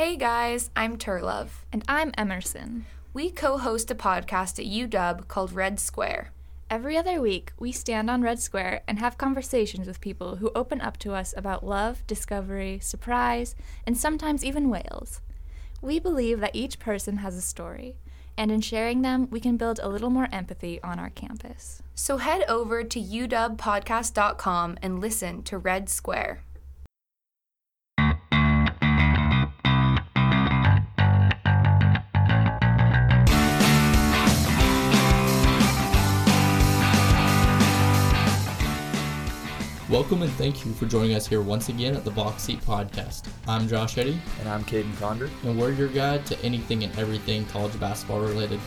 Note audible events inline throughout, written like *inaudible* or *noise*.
Hey guys, I'm Turlove. And I'm Emerson. We co host a podcast at UW called Red Square. Every other week, we stand on Red Square and have conversations with people who open up to us about love, discovery, surprise, and sometimes even whales. We believe that each person has a story, and in sharing them, we can build a little more empathy on our campus. So head over to uwpodcast.com and listen to Red Square. Welcome and thank you for joining us here once again at the Box Seat Podcast. I'm Josh Eddy. And I'm Caden Condor. And we're your guide to anything and everything college basketball related.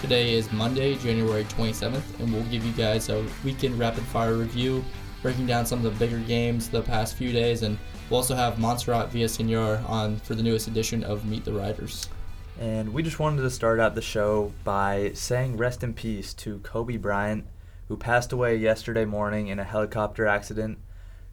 Today is Monday, January 27th, and we'll give you guys a weekend rapid fire review, breaking down some of the bigger games the past few days, and we'll also have Montserrat Villasenor on for the newest edition of Meet the Writers. And we just wanted to start out the show by saying rest in peace to Kobe Bryant, who passed away yesterday morning in a helicopter accident.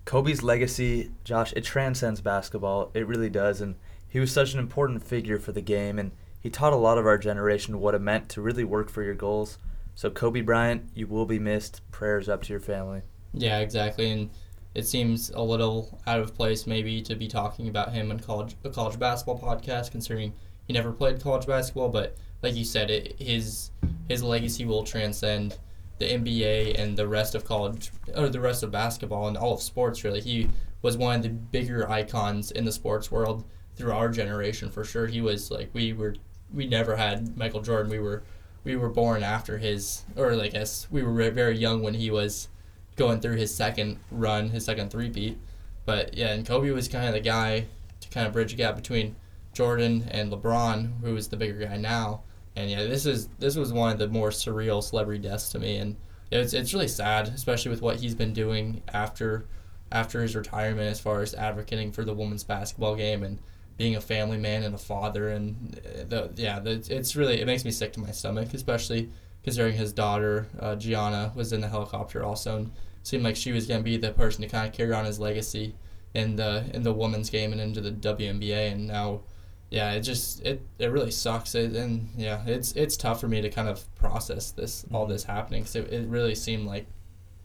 Kobe's legacy, Josh, it transcends basketball. It really does. And he was such an important figure for the game. And he taught a lot of our generation what it meant to really work for your goals. So, Kobe Bryant, you will be missed. Prayers up to your family. Yeah, exactly. And it seems a little out of place maybe to be talking about him in college a college basketball podcast, considering he never played college basketball, but like you said, it, his his legacy will transcend the NBA and the rest of college or the rest of basketball and all of sports. Really, he was one of the bigger icons in the sports world through our generation for sure. He was like we were we never had Michael Jordan. We were we were born after his or I guess we were very young when he was going through his second run, his second three-peat. But yeah, and Kobe was kind of the guy to kind of bridge the gap between Jordan and LeBron, who is the bigger guy now. And yeah, this is this was one of the more surreal celebrity deaths to me, and it's it's really sad, especially with what he's been doing after after his retirement, as far as advocating for the women's basketball game and being a family man and a father, and the yeah, the, it's really it makes me sick to my stomach, especially considering his daughter uh, Gianna was in the helicopter also, and seemed like she was gonna be the person to kind of carry on his legacy in the in the women's game and into the WNBA, and now yeah, it just it, it really sucks. It, and yeah, it's it's tough for me to kind of process this all mm-hmm. this happening because it, it really seemed like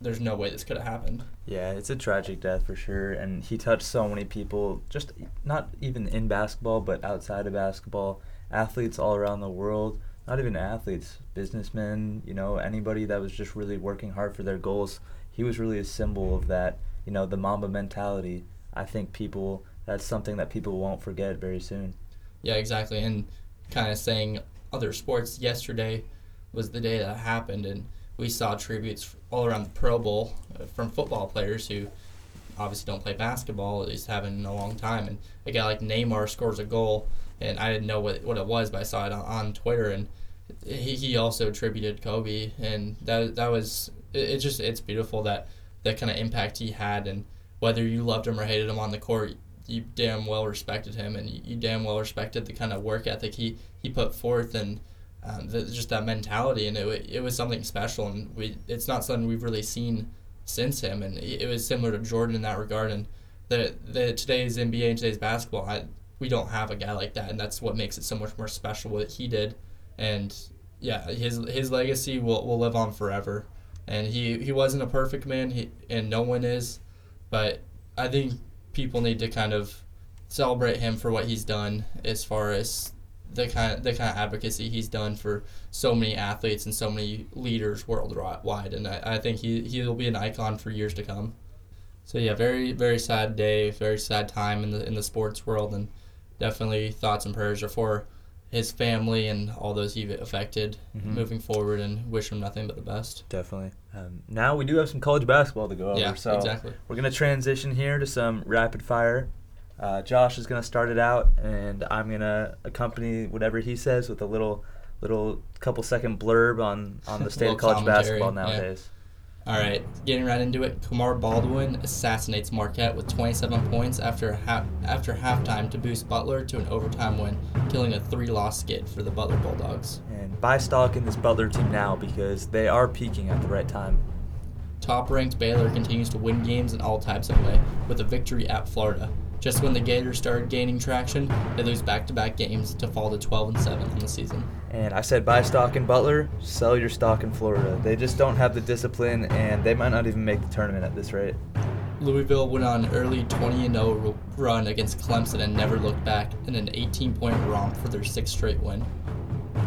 there's no way this could have happened. Yeah, it's a tragic death for sure, and he touched so many people. Just not even in basketball, but outside of basketball, athletes all around the world. Not even athletes, businessmen. You know, anybody that was just really working hard for their goals. He was really a symbol of that. You know, the Mamba mentality. I think people. That's something that people won't forget very soon. Yeah, exactly. And kind of saying other sports, yesterday was the day that happened, and we saw tributes all around the Pro Bowl uh, from football players who obviously don't play basketball, at least haven't in a long time. And a guy like Neymar scores a goal, and I didn't know what, what it was, but I saw it on, on Twitter, and he, he also attributed Kobe, and that that was it, it just it's beautiful that that kind of impact he had, and whether you loved him or hated him on the court, you damn well respected him, and you, damn well respected the kind of work ethic he, he put forth, and um, the, just that mentality, and it, it was something special, and we it's not something we've really seen since him, and it was similar to Jordan in that regard, and the the today's NBA and today's basketball, I, we don't have a guy like that, and that's what makes it so much more special what he did, and yeah, his his legacy will, will live on forever, and he he wasn't a perfect man, he and no one is, but I think people need to kind of celebrate him for what he's done as far as the kind of the kind of advocacy he's done for so many athletes and so many leaders worldwide, and I, I think he he'll be an icon for years to come. So yeah, very very sad day, very sad time in the in the sports world, and definitely thoughts and prayers are for his family and all those he affected mm-hmm. moving forward and wish him nothing but the best. Definitely. Um, now we do have some college basketball to go over. Yeah, so exactly. We're going to transition here to some rapid fire. Uh, Josh is going to start it out, and I'm going to accompany whatever he says with a little little couple second blurb on, on the *laughs* state of college basketball nowadays. All right, getting right into it. Kamar Baldwin assassinates Marquette with 27 points after half, after halftime to boost Butler to an overtime win, killing a three-loss skid for the Butler Bulldogs. And buy stock in this Butler team now because they are peaking at the right time. Top-ranked Baylor continues to win games in all types of way with a victory at Florida. Just when the Gators started gaining traction, they lose back-to-back games to fall to 12 and 7 on the season. And I said buy stock in Butler, sell your stock in Florida. They just don't have the discipline, and they might not even make the tournament at this rate. Louisville went on an early 20 0 run against Clemson and never looked back in an 18 point romp for their sixth straight win.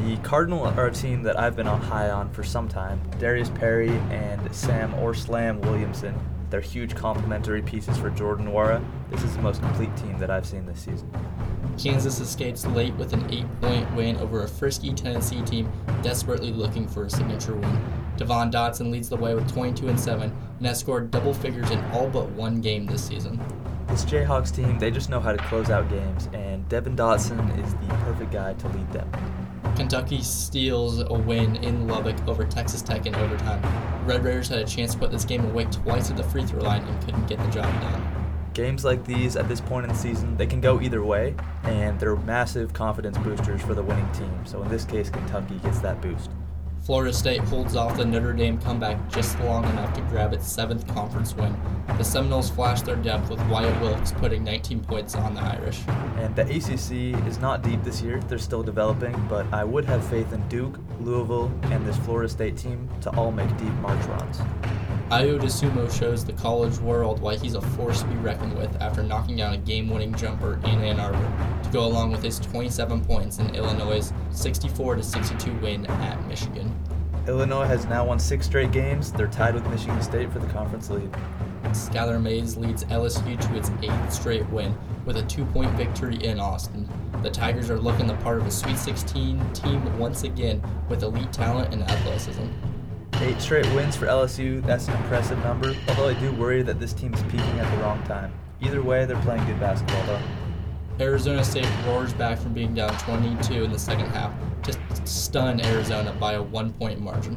The Cardinal are a team that I've been on high on for some time. Darius Perry and Sam or Slam Williamson. They're huge complementary pieces for Jordan Nwora. This is the most complete team that I've seen this season. Kansas escapes late with an eight point win over a frisky Tennessee team desperately looking for a signature win. Devon Dotson leads the way with 22 and 7 and has scored double figures in all but one game this season. This Jayhawks team, they just know how to close out games, and Devon Dotson is the perfect guy to lead them. Kentucky steals a win in Lubbock over Texas Tech in overtime. Red Raiders had a chance to put this game away twice at the free throw line and couldn't get the job done. Games like these at this point in the season, they can go either way, and they're massive confidence boosters for the winning team. So in this case, Kentucky gets that boost. Florida State holds off the Notre Dame comeback just long enough to grab its seventh conference win. The Seminoles flashed their depth with Wyatt Wilkes putting 19 points on the Irish. And the ACC is not deep this year, they're still developing, but I would have faith in Duke, Louisville, and this Florida State team to all make deep March runs. Ayo Dosunmu shows the college world why he's a force to be reckoned with after knocking down a game-winning jumper in Ann Arbor to go along with his 27 points in Illinois' 64-62 win at Michigan. Illinois has now won six straight games. They're tied with Michigan State for the conference lead. Skylar Mays leads LSU to its eighth straight win with a two-point victory in Austin. The Tigers are looking the part of a Sweet 16 team once again with elite talent and athleticism. Eight straight wins for LSU, that's an impressive number, although I do worry that this team is peaking at the wrong time. Either way, they're playing good basketball though. Arizona State roars back from being down 22 in the second half to stun Arizona by a one-point margin.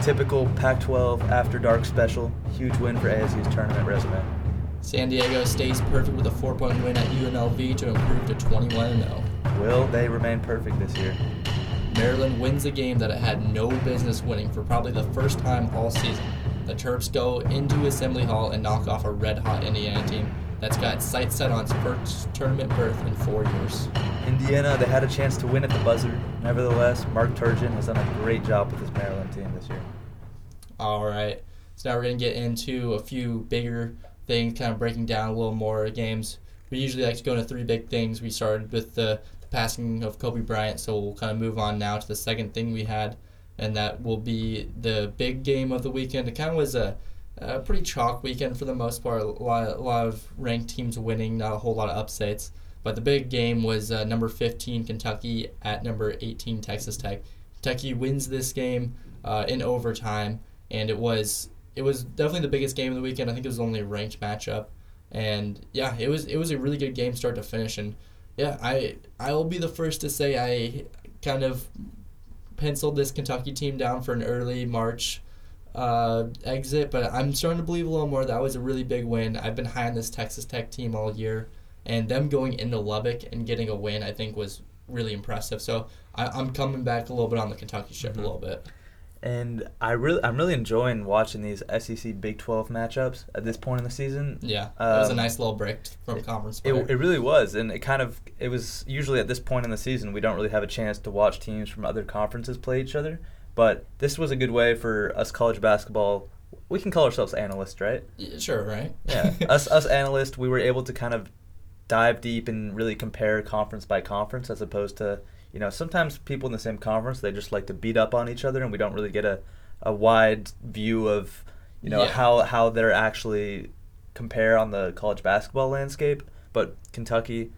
Typical Pac 12 after dark special, huge win for ASU's tournament resume. San Diego stays perfect with a four-point win at UNLV to improve to 21-0. Will they remain perfect this year? Maryland wins a game that it had no business winning for probably the first time all season. The Terps go into Assembly Hall and knock off a red-hot Indiana team that's got its sights set on its first tournament berth in four years. Indiana, they had a chance to win at the buzzer. Nevertheless, Mark Turgeon has done a great job with his Maryland team this year. All right. So now we're going to get into a few bigger things, kind of breaking down a little more games. We usually like to go into three big things. We started with the passing of Kobe Bryant, so we'll kind of move on now to the second thing we had, and that will be the big game of the weekend. It kind of was a, a pretty chalk weekend for the most part. A lot, a lot of ranked teams winning, not a whole lot of upsets. But the big game was uh, number 15 Kentucky at number 18 Texas Tech. Kentucky wins this game uh, in overtime, and it was it was definitely the biggest game of the weekend. I think it was only a ranked matchup, and yeah, it was it was a really good game start to finish. And yeah, I I will be the first to say I kind of penciled this Kentucky team down for an early March uh, exit, but I'm starting to believe a little more. That was a really big win. I've been high on this Texas Tech team all year, and them going into Lubbock and getting a win, I think, was really impressive. So I, I'm coming back a little bit on the Kentucky ship Mhm. a little bit. And I really, I'm really enjoying watching these SEC Big 12 matchups at this point in the season. Yeah, it was a Um, nice little break from conference It, it really was, and it kind of it was usually at this point in the season we don't really have a chance to watch teams from other conferences play each other. But this was a good way for us college basketball. We can call ourselves analysts, right? Yeah, sure, right? Yeah, *laughs* us us analysts, we were able to kind of dive deep and really compare conference by conference, as opposed to you know sometimes people in the same conference they just like to beat up on each other, and we don't really get a a wide view of you know Yeah. how how they're actually compare on the college basketball landscape. But Kentucky,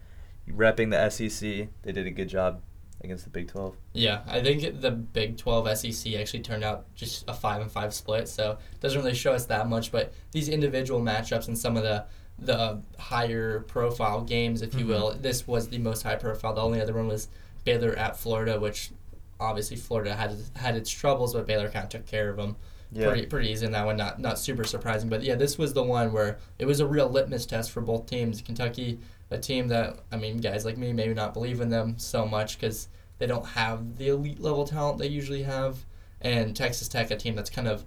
repping the SEC, they did a good job against the Big Twelve. Yeah, I think the Big 12 SEC actually turned out just a 5 and 5 split, so it doesn't really show us that much, but these individual matchups and some of the the higher profile games, if you Mhm. will, this was the most high profile. The only other one was Baylor at Florida, which obviously Florida had had its troubles, but Baylor kind of took care of them. Yeah. pretty pretty easy in that one. Not not super surprising, but yeah, this was the one where it was a real litmus test for both teams. Kentucky, a team that I mean, guys like me maybe not believe in them so much because they don't have the elite level talent they usually have, and Texas Tech, a team that's kind of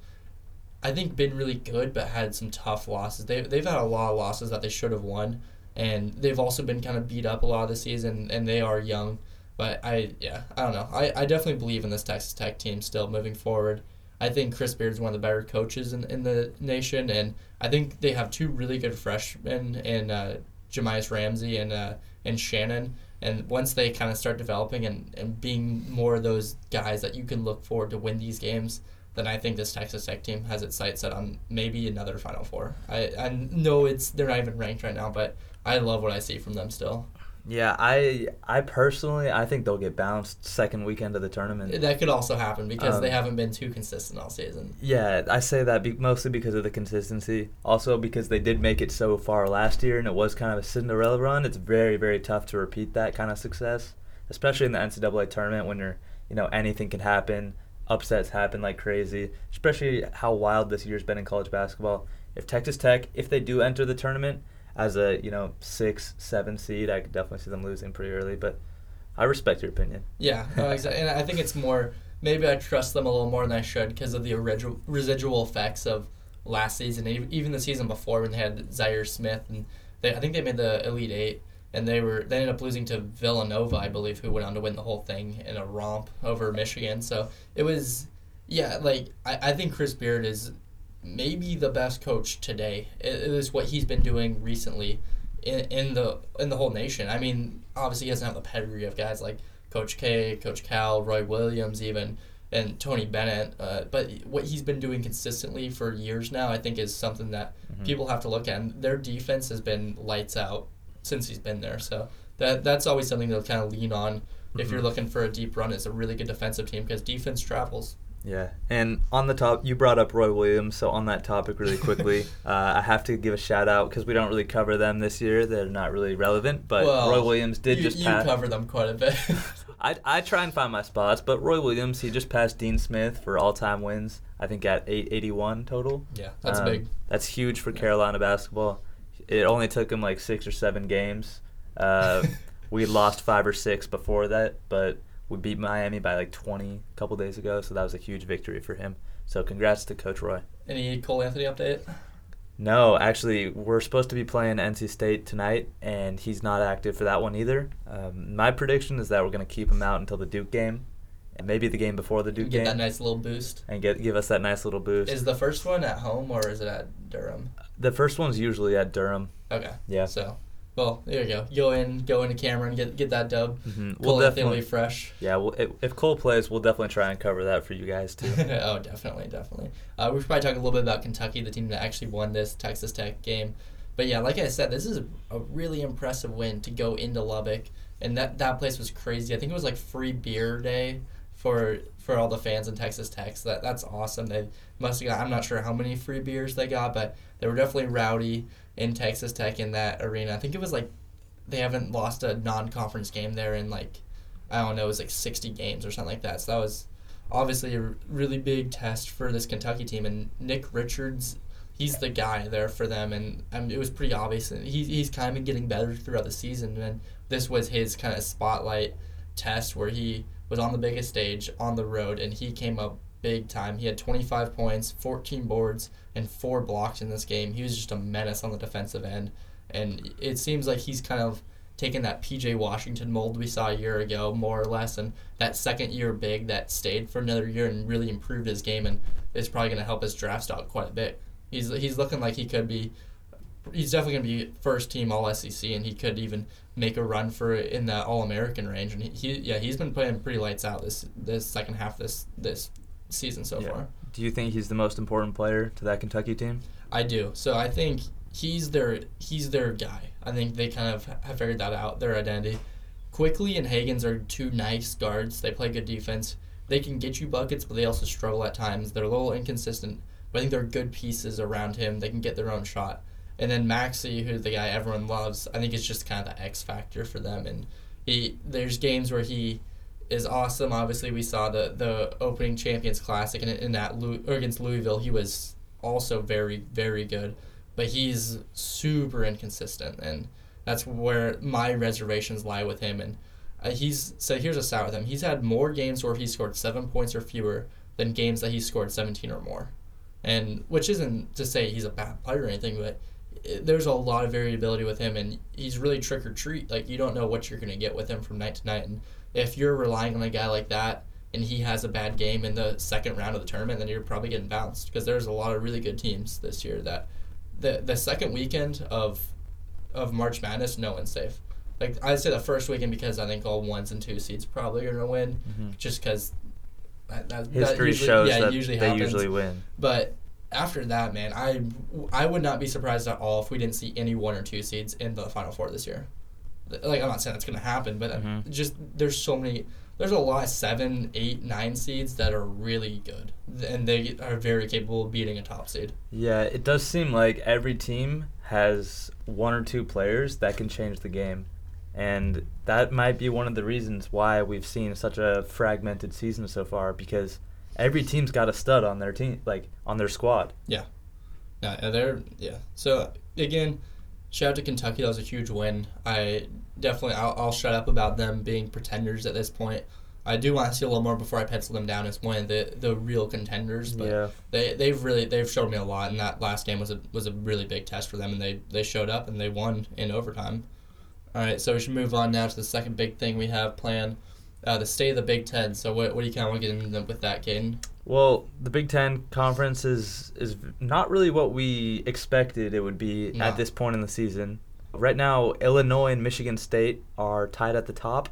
I think been really good, but had some tough losses. They they've had a lot of losses that they should have won, and they've also been kind of beat up a lot of the season, and they are young. But I yeah I don't know. I, I definitely believe in this Texas Tech team still moving forward. I think Chris Beard's one of the better coaches in, in the nation, and I think they have two really good freshmen in uh, Jahmi'us Ramsey and uh, and Shannon. And once they kind of start developing and, and being more of those guys that you can look forward to win these games, then I think this Texas Tech team has its sights set on maybe another Final Four. I, I know it's they're not even ranked right now, but I love what I see from them still. Yeah, I I personally I think they'll get bounced second weekend of the tournament. That could also happen because they Um, haven't been too consistent all season. Yeah, I say that be- mostly because of the consistency. Also because they did make it so far last year and it was kind of a Cinderella run. It's very very tough to repeat that kind of success, especially in the NCAA tournament when you're you know anything can happen, upsets happen like crazy. Especially how wild this year's been in college basketball. If Texas Tech, if they do enter the tournament as a you know six seven seed, I could definitely see them losing pretty early. But I respect your opinion. Yeah, no, exactly. and I think it's more maybe I trust them a little more than I should because of the residual residual effects of last season, even the season before when they had Zhaire Smith and they I think they made the Elite Eight and they were they ended up losing to Villanova, I believe, who went on to win the whole thing in a romp over Michigan. So it was yeah, like I, I think Chris Beard is maybe the best coach today. It, is what he's been doing recently in, in the in the whole nation. I mean, obviously he doesn't have the pedigree of guys like Coach K, Coach Cal, Roy Williams, even and Tony Bennett. Uh, but what he's been doing consistently for years now, I think, is something that Mhm. people have to look at. And their defense has been lights out since he's been there. So that that's always something they'll kind of lean on if you're Mhm. looking for a deep run. It's a really good defensive team because defense travels. Yeah, and on the top, you brought up Roy Williams, so on that topic, really quickly, *laughs* uh, I have to give a shout out because we don't really cover them this year. They're not really relevant, but well, Roy Williams did you, just you pass. cover them quite a bit. *laughs* I, I try and find my spots, but Roy Williams, he just passed Dean Smith for all time wins, I think at 881 total. yeah, that's Um, big. That's huge for Yeah. Carolina basketball. It only took him like six or seven games. Uh, *laughs* we lost five or six before that, but we beat Miami by like 20 a couple days ago, so that was a huge victory for him. So congrats to Coach Roy. Any Cole Anthony update? No, actually, we're supposed to be playing NC State tonight, and he's not active for that one either. Um, my prediction is that we're going to keep him out until the Duke game, and maybe the game before the Duke Get game, Get that nice little boost. and get give us that nice little boost. Is the first one at home or is it at Durham? the first one's usually at Durham. Okay. Yeah. So, well, there you go. Go in, go into Cameron, get get that dub. Mhm. We'll definitely, fresh. yeah. We'll, if, if Cole plays, we'll definitely try and cover that for you guys too. *laughs* oh, definitely, definitely. Uh, we should probably talk a little bit about Kentucky, the team that actually won this Texas Tech game. But yeah, like I said, this is a really impressive win to go into Lubbock, and that that place was crazy. I think it was like free beer day for for all the fans in Texas Tech. So that that's awesome. They must have got. I'm not sure how many free beers they got, but they were definitely rowdy in Texas Tech in that arena. I think it was like they haven't lost a non-conference game there in like I don't know, it was like 60 games or something like that. So that was obviously a really big test for this Kentucky team. And Nick Richards, he's the guy there for them, and um, it was pretty obvious. And he, he's kind of been getting better throughout the season, and this was his kind of spotlight test where he was on the biggest stage on the road, and he came up big time. He had 25 points, 14 boards, and four blocks in this game. He was just a menace on the defensive end, and it seems like he's kind of taken that PJ Washington mold we saw a year ago, more or less, and that second year big that stayed for another year and really improved his game, and is probably going to help his draft stock quite a bit. He's he's looking like he could be. He's definitely going to be first team All SEC, and he could even make a run for it in that All American range. And he, he yeah he's been playing pretty lights out this this second half this this season so Yeah. far. Do you think he's the most important player to that Kentucky team? I do. So I think he's their he's their guy. I think they kind of have figured that out, their identity. Quickley and Hagans are two nice guards. They play good defense. They can get you buckets, but they also struggle at times. They're a little inconsistent, but I think they're good pieces around him. They can get their own shot. And then Maxey, who's the guy everyone loves, I think is just kind of the X factor for them. And he there's games where he is awesome. Obviously, we saw the the opening Champions Classic and in that Louis, against Louisville, he was also very very good, but he's super inconsistent, and that's where my reservations lie with him. And uh, he's so here's a stat with him: he's had more games where he scored seven points or fewer than games that he scored 17 or more, and which isn't to say he's a bad player or anything, but there's a lot of variability with him, and he's really trick or treat. Like you don't know what you're gonna get with him from night to night, and if you're relying on a guy like that and he has a bad game in the second round of the tournament, then you're probably getting bounced because there's a lot of really good teams this year that the the second weekend of of March Madness, no one's safe. Like I'd say the first weekend because I think all ones and two seeds probably are gonna win, Mm-hmm. just because that, that, that History usually, shows yeah, that usually they happens. usually win. But after that, man, I I would not be surprised at all if we didn't see any one or two seeds in the Final Four this year. Like I'm not saying that's gonna happen, but Mhm. just there's so many. There's a lot of seven, eight, nine seeds that are really good, and they are very capable of beating a top seed. Yeah, it does seem like every team has one or two players that can change the game. And that might be one of the reasons why we've seen such a fragmented season so far because every team's got a stud on their team, like on their squad. Yeah, yeah, they're yeah. So again, shout out to Kentucky. That was a huge win. I definitely I'll, I'll shut up about them being pretenders at this point. I do want to see a little more before I pencil them down as one of the, the real contenders. But yeah. they they've really they've showed me a lot, and that last game was a was a really big test for them, and they they showed up and they won in overtime. All right, so we should move on now to the second big thing we have planned, uh, the state of the Big Ten. So what what do you kind of want to get into with that, Caden? Well, the Big Ten conference is is not really what we expected it would be No. at this point in the season. Right now, Illinois and Michigan State are tied at the top,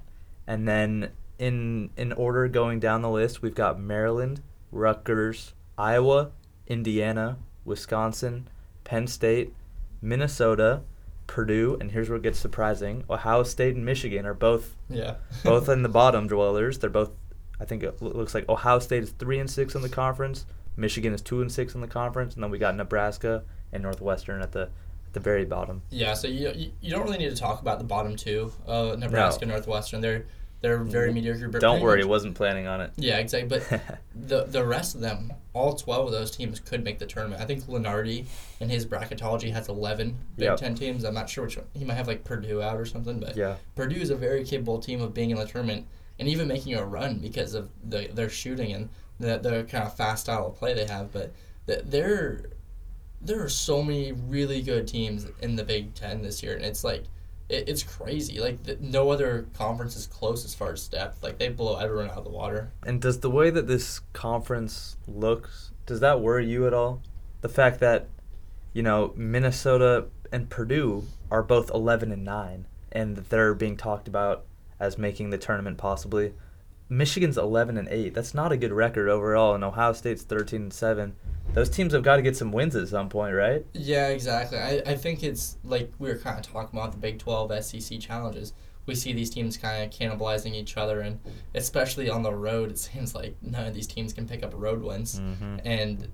and then in in order going down the list, we've got Maryland, Rutgers, Iowa, Indiana, Wisconsin, Penn State, Minnesota, Purdue, and here's where it gets surprising: Ohio State and Michigan are both Yeah, *laughs* both in the bottom dwellers. They're both. I think it looks like Ohio State is three and six in the conference. Michigan is two and six in the conference, and then we got Nebraska and Northwestern at the at the very bottom. Yeah, so you, you don't really need to talk about the bottom two, uh, Nebraska, Northwestern. They're they're very mm-hmm. mediocre. but Don't worry, much- wasn't planning on it. Yeah, exactly. But *laughs* the the rest of them, all twelve of those teams could make the tournament. I think Lunardi in his bracketology has eleven Big Yep. Ten teams. I'm not sure which one. He might have like Purdue out or something, but yeah, Purdue is a very capable team of being in the tournament and even making a run because of the, their shooting and the, the kind of fast style of play they have. But th- there, there are so many really good teams in the Big Ten this year, and it's like it, it's crazy. Like the, no other conference is close as far as depth. Like they blow everyone out of the water. And does the way that this conference looks, does that worry you at all? The fact that, you know, Minnesota and Purdue are both 11 and 9 and that they're being talked about as making the tournament possibly. Michigan's 11 and 8. That's not a good record overall and Ohio State's 13 and 7. Those teams have got to get some wins at some point, right? Yeah, exactly. I, I think it's like we were kind of talking about the Big 12 SEC challenges. We see these teams kind of cannibalizing each other, and especially on the road, it seems like none of these teams can pick up road wins. Mm-hmm. And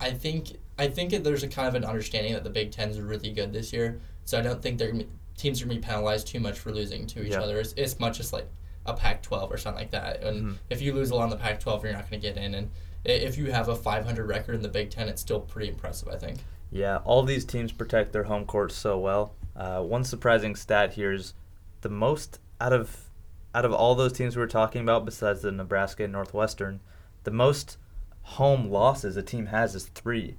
I think I think there's a kind of an understanding that the Big Ten is really good this year. So I don't think they're gonna be, teams are gonna be penalized too much for losing to each Yeah. other. It's, it's much as like a Pac-12 or something like that. And Mhm. if you lose a lot in the Pac-12, you're not gonna get in. And if you have a 500 record in the Big Ten, it's still pretty impressive. I think. Yeah, all these teams protect their home court so well. Uh, one surprising stat here is the most out of out of all those teams we were talking about, besides the Nebraska and Northwestern, the most home losses a team has is three.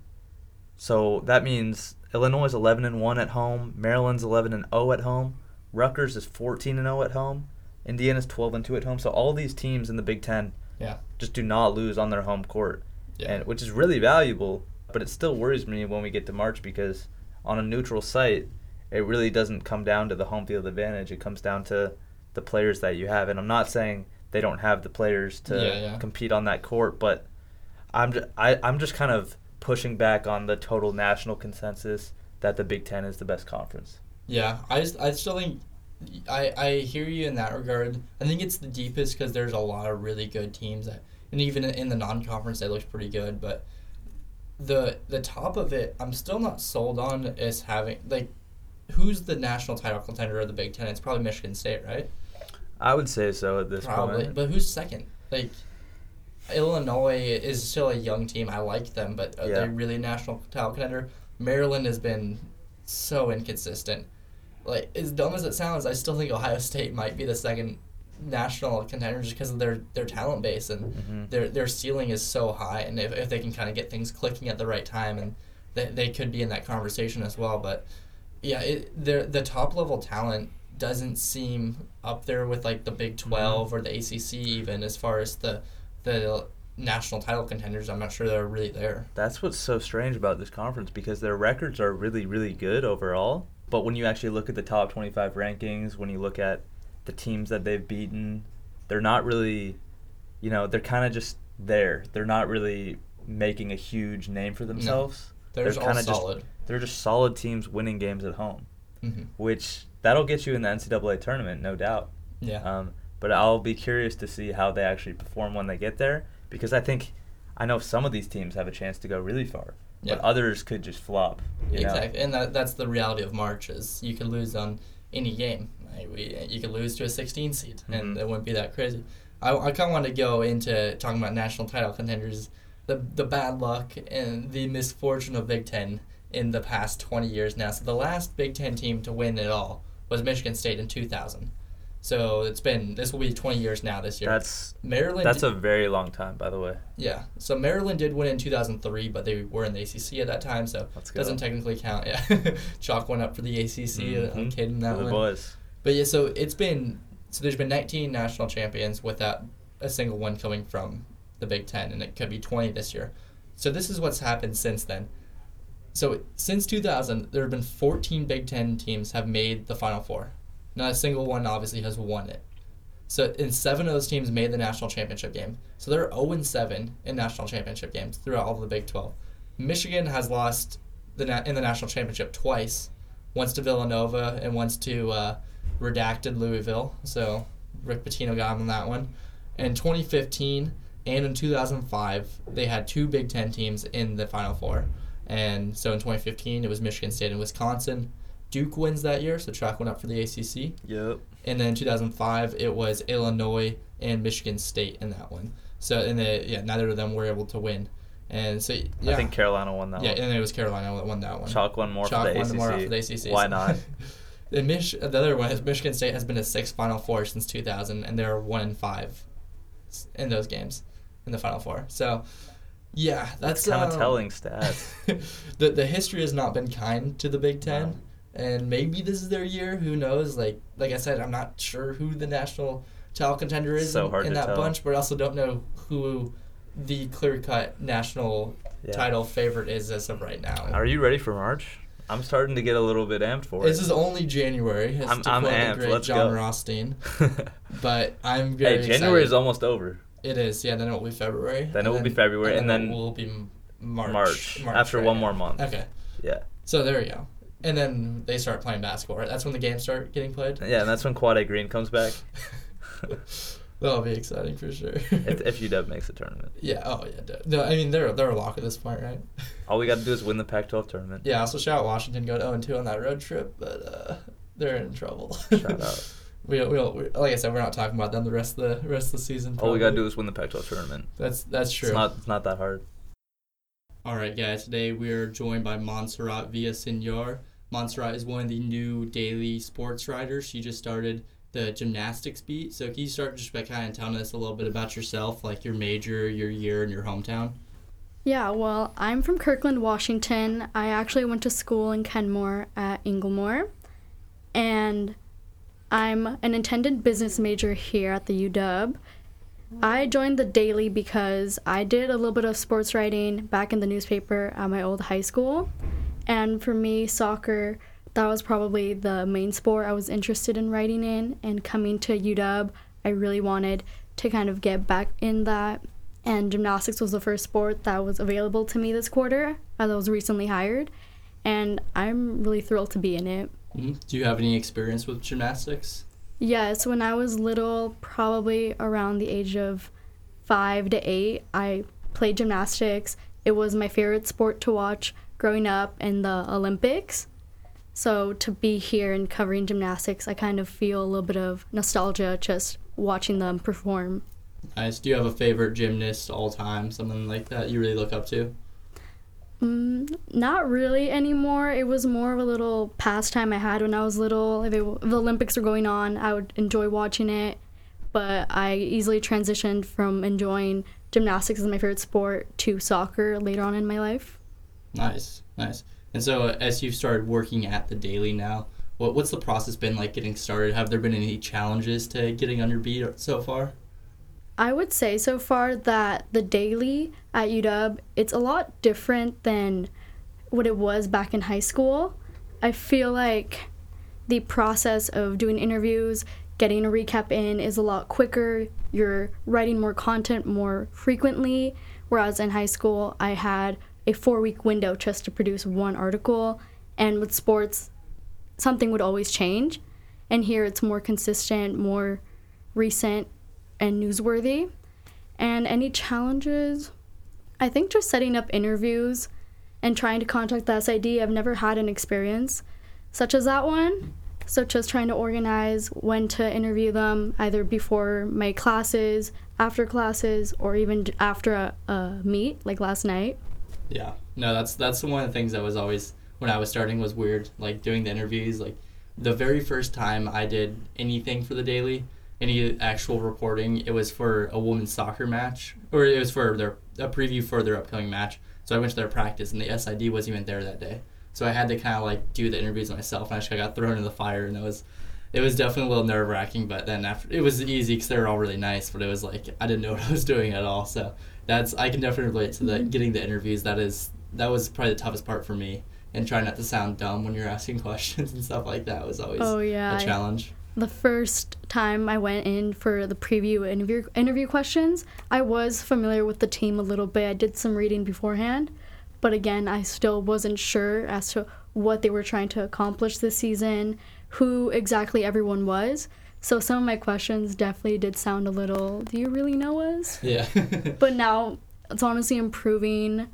So that means Illinois is 11 and one at home, Maryland's 11 and 0 at home, Rutgers is 14 and 0 at home, Indiana's 12 and 2 at home. So all these teams in the Big Ten Yeah. just do not lose on their home court Yeah. and which is really valuable. But it still worries me when we get to March because on a neutral site, it really doesn't come down to the home field advantage. It comes down to the players that you have, and I'm not saying they don't have the players to Yeah, yeah. compete on that court, but I'm just, I, I'm just kind of pushing back on the total national consensus that the Big Ten is the best conference. Yeah, I, just, I still think I, I hear you in that regard. I think it's the deepest because there's a lot of really good teams, that, and even in the non-conference, they look pretty good. But the the top of it, I'm still not sold on as having like who's the national title contender of the Big Ten. It's probably Michigan State, right? I would say so at this Probably, point. but who's second? Like Illinois is still a young team. I like them, but are Yeah. they really a national title contender? Maryland has been so inconsistent. Like as dumb as it sounds, I still think Ohio State might be the second national contender just because of their their talent base and Mhm. their their ceiling is so high. And if, if they can kind of get things clicking at the right time, and they, they could be in that conversation as well. But yeah, it, the top level talent doesn't seem up there with like the Big 12 or the ACC even as far as the the national title contenders. I'm not sure they're really there. That's what's so strange about this conference because their records are really, really good overall. But when you actually look at the top 25 rankings, when you look at the teams that they've beaten, they're not really, you know, they're kind of just there. They're not really making a huge name for themselves. They're, just all kinda solid. they're just solid teams winning games at home, hmm which that'll get you in the NCAA tournament, no doubt. Yeah. Um, but I'll be curious to see how they actually perform when they get there because I think I know some of these teams have a chance to go really far, Yeah. but others could just flop. You know? Exactly, and that, that's the reality of March is you could lose on any game. Like we, you could lose to a 16 seed, and Mhm. it wouldn't be that crazy. I, I kind of want to go into talking about national title contenders, the the bad luck and the misfortune of Big Ten in the past 20 years now. So the last Big Ten team to win it all was Michigan State in 2000. So it's been this will be 20 years now this year. That's Maryland. that's di- a very long time, by the way. yeah. So Maryland did win in 2003, but they were in the ACC at that time, so Let's doesn't technically count. Yeah. *laughs* Chalk went up for the ACC. I'm Mhm. kidding that For the one. boys. But yeah, so it's been so there's been 19 national champions without a single one coming from the Big Ten, and it could be 20 this year. So this is what's happened since then. So since 2000, there have been 14 Big Ten teams have made the Final Four. Not a single one obviously has won it. So in seven of those teams made the national championship game. So they're 0 and 7 in national championship games throughout all of the Big 12. Michigan has lost the na- in the national championship twice, once to Villanova and once to uh, redacted Louisville. So Rick Pitino got him on that one. In 2015 and in 2005, they had two Big Ten teams in the Final Four. And so in 2015, it was Michigan State and Wisconsin. Duke wins that year, so track went up for the ACC. Yep. And then 2005, it was Illinois and Michigan State in that one. So and the, yeah, neither of them were able to win. And so yeah, I think Carolina won that one. yeah, one. and it was Carolina that won that one. Chalk won more Chalk for the won ACC. more for the ACC. Why not? *laughs* the, Mich- the other one is Michigan State has been to six Final Four since 2000, and they're one and five in those games in the Final Four. So, yeah, that's That's kind of um, telling stats. *laughs* the the history has not been kind to the Big Ten, and maybe this is their year. Who knows? Like like I said, I'm not sure who the national title contender is So in, in that tell. bunch, but I also don't know who the clear cut national Yeah. title favorite is as of right now. Are you ready for March? I'm starting to get a little bit amped for it. This is only January. I'm- I'm amped. great Let's John go. Rothstein. *laughs* But I'm very hey, January is almost over. It is, yeah. Then it will be February. Then it and will be February, and it then will be M- March. March, after right, one more month. Okay, Yeah. so there you go. And then they start playing basketball. Right? That's when the games start getting played. Yeah, and that's when Quade Green comes back. *laughs* That'll be exciting for sure. if, if UW makes the tournament. yeah. Oh yeah. No, I mean they're they're a lock at this point, right? All we got to do is *laughs* win the Pac-12 tournament. yeah. Also, shout out Washington going 0 2 on that road trip, but uh, they're in trouble. Shout out. *laughs* We, we, like I said, we're not talking about them the rest of the rest of the season. All we got to do is win the Pac-12 tournament. That's that's true. It's not. It's not that hard. All right, guys. Today we are joined by Montserrat Villasenor. Montserrat is one of the new daily sports writers. She just started the gymnastics beat. So can you start just by kind of telling us a little bit about yourself, like your major, your year, and your hometown? Yeah, well, I'm from Kirkland, Washington. I actually went to school in Kenmore at Inglemoor. And I'm an intended business major here at the UW. I joined the Daily because I did a little bit of sports writing back in the newspaper at my old high school. And for me, soccer, that was probably the main sport I was interested in writing in. And coming to UW, I really wanted to kind of get back in that. And gymnastics was the first sport that was available to me this quarter, as I was recently hired. And I'm really thrilled to be in it. Mhm. Do you have any experience with gymnastics? Yes, when I was little, probably around the age of five to eight, I played gymnastics. It was my favorite sport to watch growing up in the Olympics. So to be here and covering gymnastics, I kind of feel a little bit of nostalgia just watching them perform. Nice. Do you have a favorite gymnast all time? Someone like that you really look up to? Mm, not really anymore. It was more of a little pastime I had when I was little. If, it, if the Olympics were going on, I would enjoy watching it. But I easily transitioned from enjoying gymnastics as my favorite sport to soccer later on in my life. Nice, nice. And so, uh, as you've started working at the Daily now, what what's the process been like getting started? Have there been any challenges to getting on your beat so far? I would say so far that the daily at UW it's a lot different than what it was back in high school. I feel like the process of doing interviews, getting a recap in is a lot quicker. You're writing more content more frequently, whereas in high school I had a 4-week window just to produce one article and with sports something would always change. And here it's more consistent, more recent and newsworthy. And any challenges? I think just setting up interviews and trying to contact the SID. I've never had an experience such as that one. So just trying to organize when to interview them, either before my classes, after classes, or even after a, a meet, like last night. Yeah, no, that's that's one of the things that was always when I was starting was weird. Like doing the interviews, like the very first time I did anything for the Daily, any actual reporting, it was for a women's soccer match, or it was for their a preview for their upcoming match. So I went to their practice, and the SID wasn't even there that day. So I had to kind of like do the interviews myself, and I just got thrown in the fire, and it was it was definitely a little nerve wracking. But then after it was easy because they were all really nice, but it was like I didn't know *laughs* what I was doing at all. So that's I can definitely relate to the Mm-hmm. getting the interviews. That is that was probably the toughest part for me, and trying not to sound dumb when you're asking *laughs* questions and stuff like that was always Oh, yeah, a challenge. the first time I went in for the preview interview interview questions, I was familiar with the team a little bit. I did some reading beforehand, but again, I still wasn't sure as to what they were trying to accomplish this season, who exactly everyone was. So some of my questions definitely did sound a little, do you really know us? Yeah. *laughs* But now it's honestly improving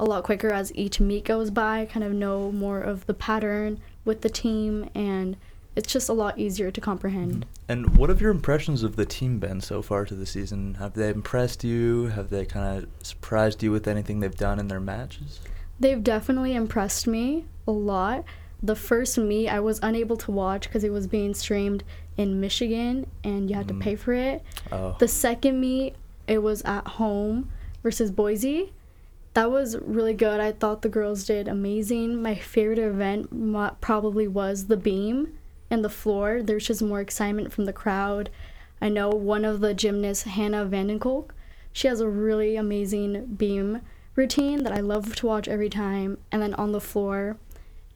a lot quicker as each meet goes by. I kind of know more of the pattern with the team, and it's just a lot easier to comprehend. Mm-hmm. And what have your impressions of the team been so far to the season? Have they impressed you? Have they kind of surprised you with anything they've done in their matches? They've definitely impressed me a lot. The first meet I was unable to watch because it was being streamed in Michigan and you had to Mm. pay for it. Oh, The second meet, it was at home versus Boise. That was really good. I thought the girls did amazing. My favorite event probably was the beam and the floor. There's just more excitement from the crowd. I know one of the gymnasts, Hannah Vandenkolk, she has a really amazing beam routine that I love to watch every time. And then on the floor,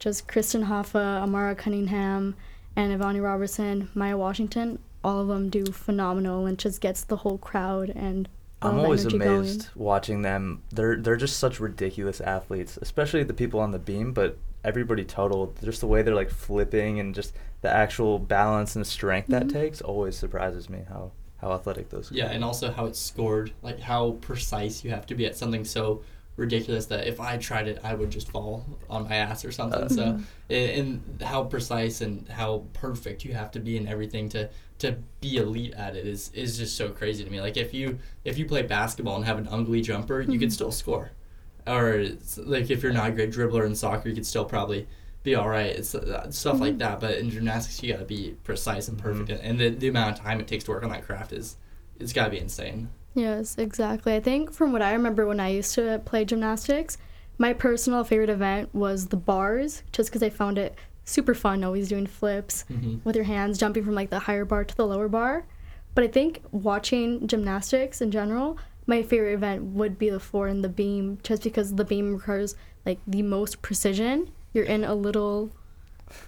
just Kristen Hoffa, Amara Cunningham, and Evanni Roberson, Maya Washington, all of them do phenomenal and just gets the whole crowd and all I'm the always amazed going. watching them. They're they're just such ridiculous athletes, especially the people on the beam, but everybody total. Just the way they're like flipping and just the actual balance and strength that Mhm. takes always surprises me how how athletic those. Are. Yeah, guys and also how it's scored, like how precise you have to be at something so ridiculous that if I tried it, I would just fall on my ass or something. Uh, so, and, and how precise and how perfect you have to be in everything to to be elite at it is is just so crazy to me. Like if you if you play basketball and have an ugly jumper, you could Mhm. still score, or it's like if you're not a great dribbler in soccer, you could still probably be all right. It's uh, stuff like Mhm. that. But in gymnastics, you got to be precise and perfect, Mhm. and the, the amount of time it takes to work on that craft is it's got to be insane. Yes, exactly. I think from what I remember when I used to play gymnastics, my personal favorite event was the bars, just because I found it super fun always doing flips Mm-hmm. with your hands, jumping from like the higher bar to the lower bar. But I think watching gymnastics in general, my favorite event would be the floor and the beam, just because the beam requires like the most precision. You're in a little.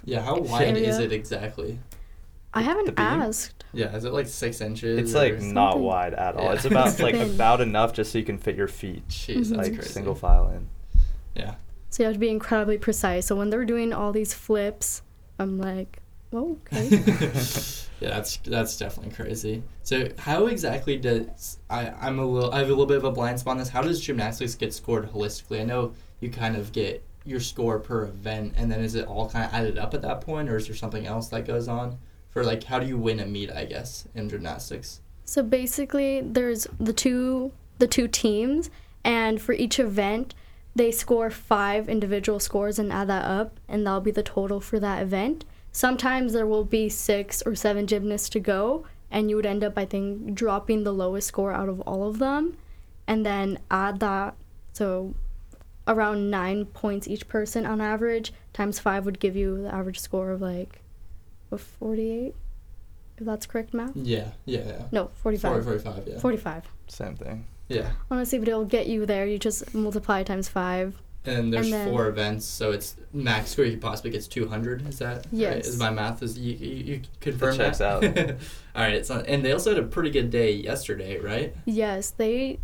Yeah, how wide is it exactly? I haven't asked. Yeah, is it like six inches? It's or- like not wide at all. Yeah. It's about like Thin. about enough just so you can fit your feet, Jeez, mm-hmm. that's like crazy. single file in. Yeah. So you have to be incredibly precise. So when they're doing all these flips, I'm like, oh, okay. *laughs* yeah, that's that's definitely crazy. So how exactly does I I'm a little I have a little bit of a blind spot on this. How does gymnastics get scored holistically? I know you kind of get your score per event, and then is it all kind of added up at that point, or is there something else that goes on? For like, how do you win a meet? I guess in gymnastics. So basically, there's the two the two teams, and for each event, they score five individual scores and add that up, and that'll be the total for that event. Sometimes there will be six or seven gymnasts to go, and you would end up, I think, dropping the lowest score out of all of them, and then add that. So around nine points each person on average, times five would give you the average score of like, what, 48? If that's correct math? Yeah, yeah, yeah. No, 45. 40, 45, yeah. 45. Same thing. Yeah. Honestly, but it'll get you there. You just multiply times five. And there's And then- four events, so it's max score you possibly gets 200. Is that right? Yes. Is my math is you you, you confirm checks that? out. *laughs* All right. So and they also had a pretty good day yesterday, right? Yes, they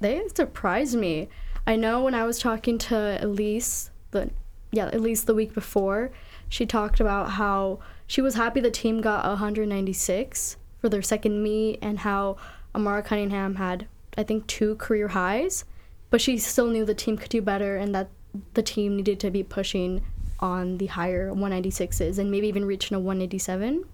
they surprised me. I know when I was talking to Elise, the yeah, Elise the week before, she talked about how she was happy the team got 196 for their second meet and how Amara Cunningham had I think two career highs, but she still knew the team could do better and that the team needed to be pushing on the higher 196s and maybe even reaching a 187.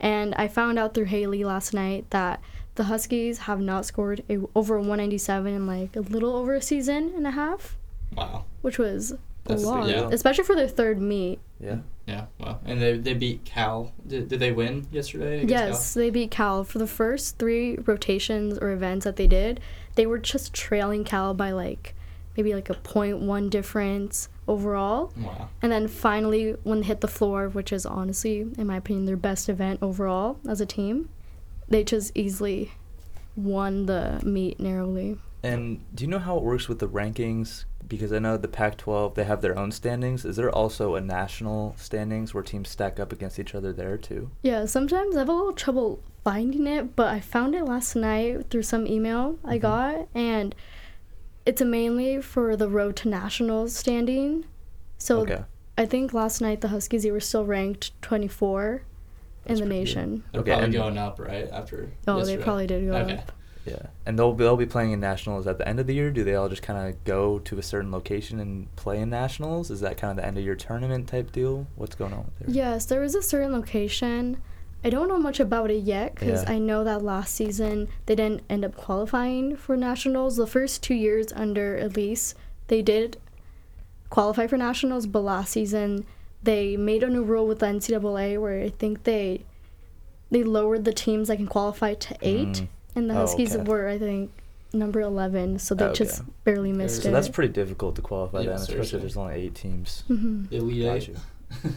And I found out through Haley last night that the Huskies have not scored a, over a 197 in like a little over a season and a half, Wow. which was That's a a big lot, especially for their third meet. Yeah. Yeah. well, And they they beat Cal. Did, did they win yesterday? against Yes, they beat Cal for the first three rotations or events that they did. They were just trailing Cal by like maybe like a 0.1 difference overall. Wow. And then finally, when they hit the floor, which is honestly, in my opinion, their best event overall as a team, they just easily won the meet narrowly. And do you know how it works with the rankings? Because I know the Pac-12 they have their own standings. Is there also a national standings where teams stack up against each other there too? Yeah, sometimes I have a little trouble finding it, but I found it last night through some email I Mhm. got, and it's mainly for the Road to Nationals standing. So okay. I think last night the Huskies they were still ranked 24 That's in the pretty good. nation. They're Okay, probably and- going up right after. Oh, they probably did go Okay. up. Yeah. And they'll they'll be playing in nationals at the end of the year. Do they all just kind of go to a certain location and play in nationals? Is that kind of the end of your tournament type deal? What's going on with there? Yes, there is a certain location. I don't know much about it yet because Yeah. I know that last season they didn't end up qualifying for nationals. The first two years under Elise, they did qualify for nationals, but last season they made a new rule with the NCAA where I think they they lowered the teams that can qualify to eight, Mm. And the Oh, Huskies okay. were I think number eleven, so they Okay. just barely missed So it. that's pretty difficult to qualify Yeah, then, especially if seriously. there's only eight teams. hmm Elite Got Eight. you. *laughs*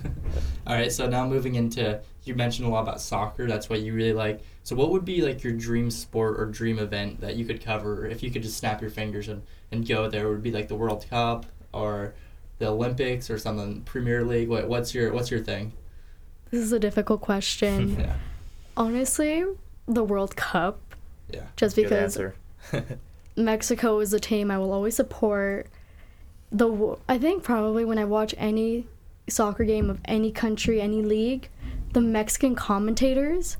All right, so now moving into you mentioned a lot about soccer. That's what you really like. So what would be like your dream sport or dream event that you could cover if you could just snap your fingers and, and go there? Would be like the World Cup or the Olympics or something Premier League? What what's your what's your thing? This is a difficult question. *laughs* Yeah. Honestly, the World Cup, Yeah. just because answer. *laughs* Mexico is a team I will always support. The w- I think probably when I watch any soccer game of any country, any league, the Mexican commentators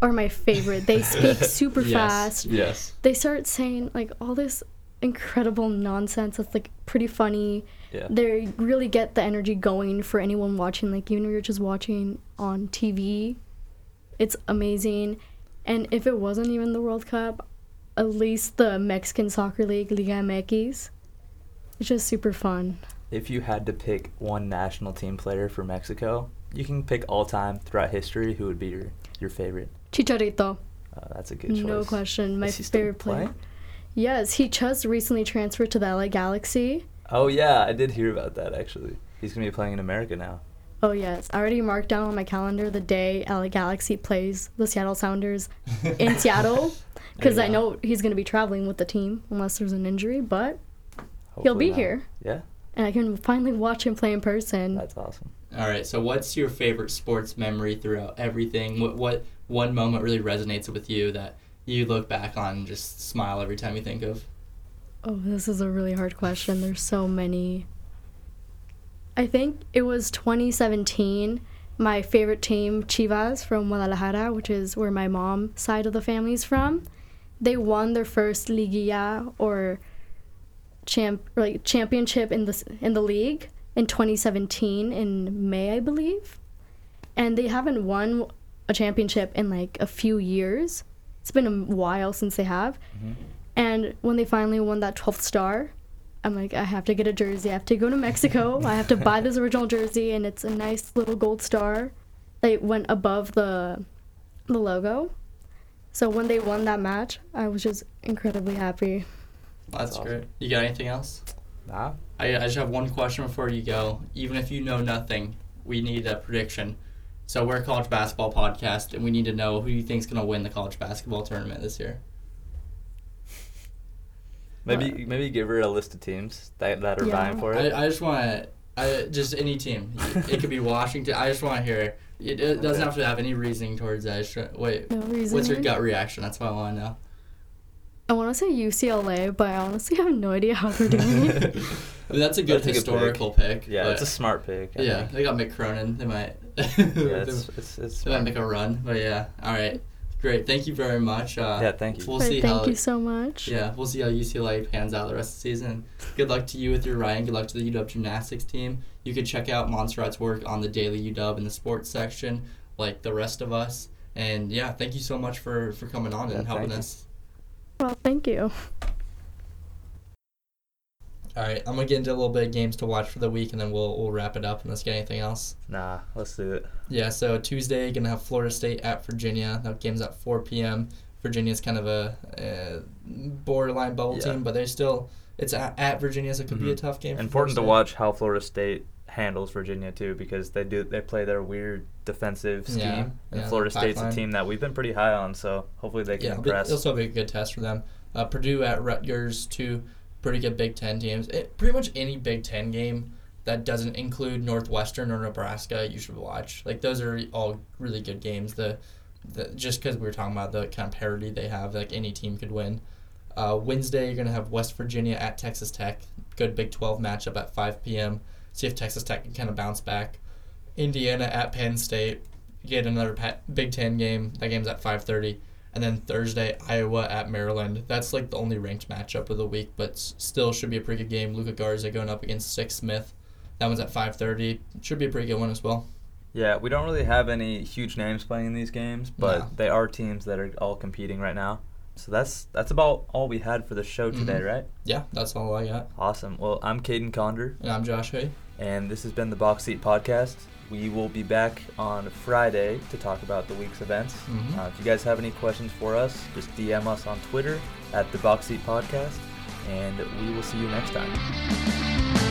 are my favorite. They speak *laughs* super Yes, fast. Yes. They start saying like all this incredible nonsense that's like pretty funny. yeah. They really get the energy going for anyone watching. Like even if you're just watching on TV, it's amazing. And if it wasn't even the World Cup, at least the Mexican Soccer League, Liga MX, it's just super fun. If you had to pick one national team player for Mexico, you can pick all time throughout history. Who would be your, your favorite? Chicharito, Uh, that's a good choice. no question, my Is he still favorite player. playing? Yes, he just recently transferred to the LA Galaxy. Oh yeah, I did hear about that actually. He's gonna be playing in America now. Oh yes, I already marked down on my calendar the day LA Galaxy plays the Seattle Sounders in *laughs* Seattle because I know he's going to be traveling with the team unless there's an injury, but He'll be not. here. Yeah, and I can finally watch him play in person. that's awesome. All right. So what's your favorite sports memory throughout everything? What what one moment really resonates with you that you look back on and just smile every time you think of? Oh, this is a really hard question. There's so many. I think it was 2017. My favorite team, Chivas from Guadalajara, which is where my mom side of the family is from, they won their first Liguilla or champ like championship in the in the league in 2017 in May, I believe, and they haven't won a championship in like a few years. It's been a while since they have, mm-hmm. and when they finally won that 12th star, I'm like, I have to get a jersey. I have to go to Mexico. I have to buy this original jersey, and it's a nice little gold star that went above the the logo. So when they won that match, I was just incredibly happy. That's awesome. great. You got anything else? Nah. I, I just have one question before you go. Even if you know nothing, we need a prediction. So we're a college basketball podcast, and we need to know who you think's going to win the college basketball tournament this year. Maybe maybe give her a list of teams that, that are Yeah. vying for it. I, I just want to, I just any team. It could be *laughs* Washington. I just want to hear. It, it doesn't Okay. have to have any reasoning towards that. Just try- Wait, No reason. what's your gut reaction? That's what I want to know. I want to say UCLA, but I honestly have no idea how they're doing. *laughs* I mean, that's a good That's a good historical pick. yeah, but- it's a smart pick. I yeah. think. They got Mick Cronin. They might. yeah, *laughs* it's it's, it's they might make a run, but yeah. All right, great. Thank you very much. Uh, Yeah, thank you. We'll But see thank how. you so much. Yeah, we'll see how UCLA pans out the rest of the season. Good luck to you with your Ryan. Good luck to the UW gymnastics team. You can check out Monserrat's work on the Daily UW in the sports section, like the rest of us. And yeah, thank you so much for for coming on Yeah, and helping us. Well, thank you. All right, I'm gonna get into a little bit of games to watch for the week, and then we'll we'll wrap it up unless you get anything else. Nah, let's do it. Yeah, so Tuesday gonna have Florida State at Virginia. That game's at 4 p.m. Virginia's kind of a, uh borderline bubble Yeah. team, but they're still it's at, at Virginia, so it could be a Mhm. tough game. for Important to watch how Florida State handles Virginia too, because they do they play their weird defensive scheme, Yeah, and yeah, Florida State's a team that we've been pretty high on. So hopefully they can Yeah, impress. it'll still be a good test for them. Uh, Purdue at Rutgers, two pretty good Big Ten teams. It, pretty much any Big Ten game that doesn't include Northwestern or Nebraska, you should watch. Like those are all really good games. The, the just because we were talking about the kind of parity they have, like any team could win. Uh, Wednesday, you're gonna have West Virginia at Texas Tech. Good Big 12 matchup at 5 p.m. See if Texas Tech can kind of bounce back. Indiana at Penn State. Get another Big Ten game. That game's at 5:30. And then Thursday, Iowa at Maryland. That's like the only ranked matchup of the week, but still should be a pretty good game. Luka Garza going up against Stix Smith. That one's at 5:30. Should be a pretty good one as well. Yeah, we don't really have any huge names playing in these games, but No. they are teams that are all competing right now. So that's that's about all we had for the show today, Mhm. right? Yeah, that's all I got. Awesome. Well, I'm Caden Conder, And I'm Josh Hay. and this has been the Box Seat Podcast. We will be back on Friday to talk about the week's events. Mhm. Uh, if you guys have any questions for us, just DM us on Twitter at the Box Seat Podcast, and we will see you next time.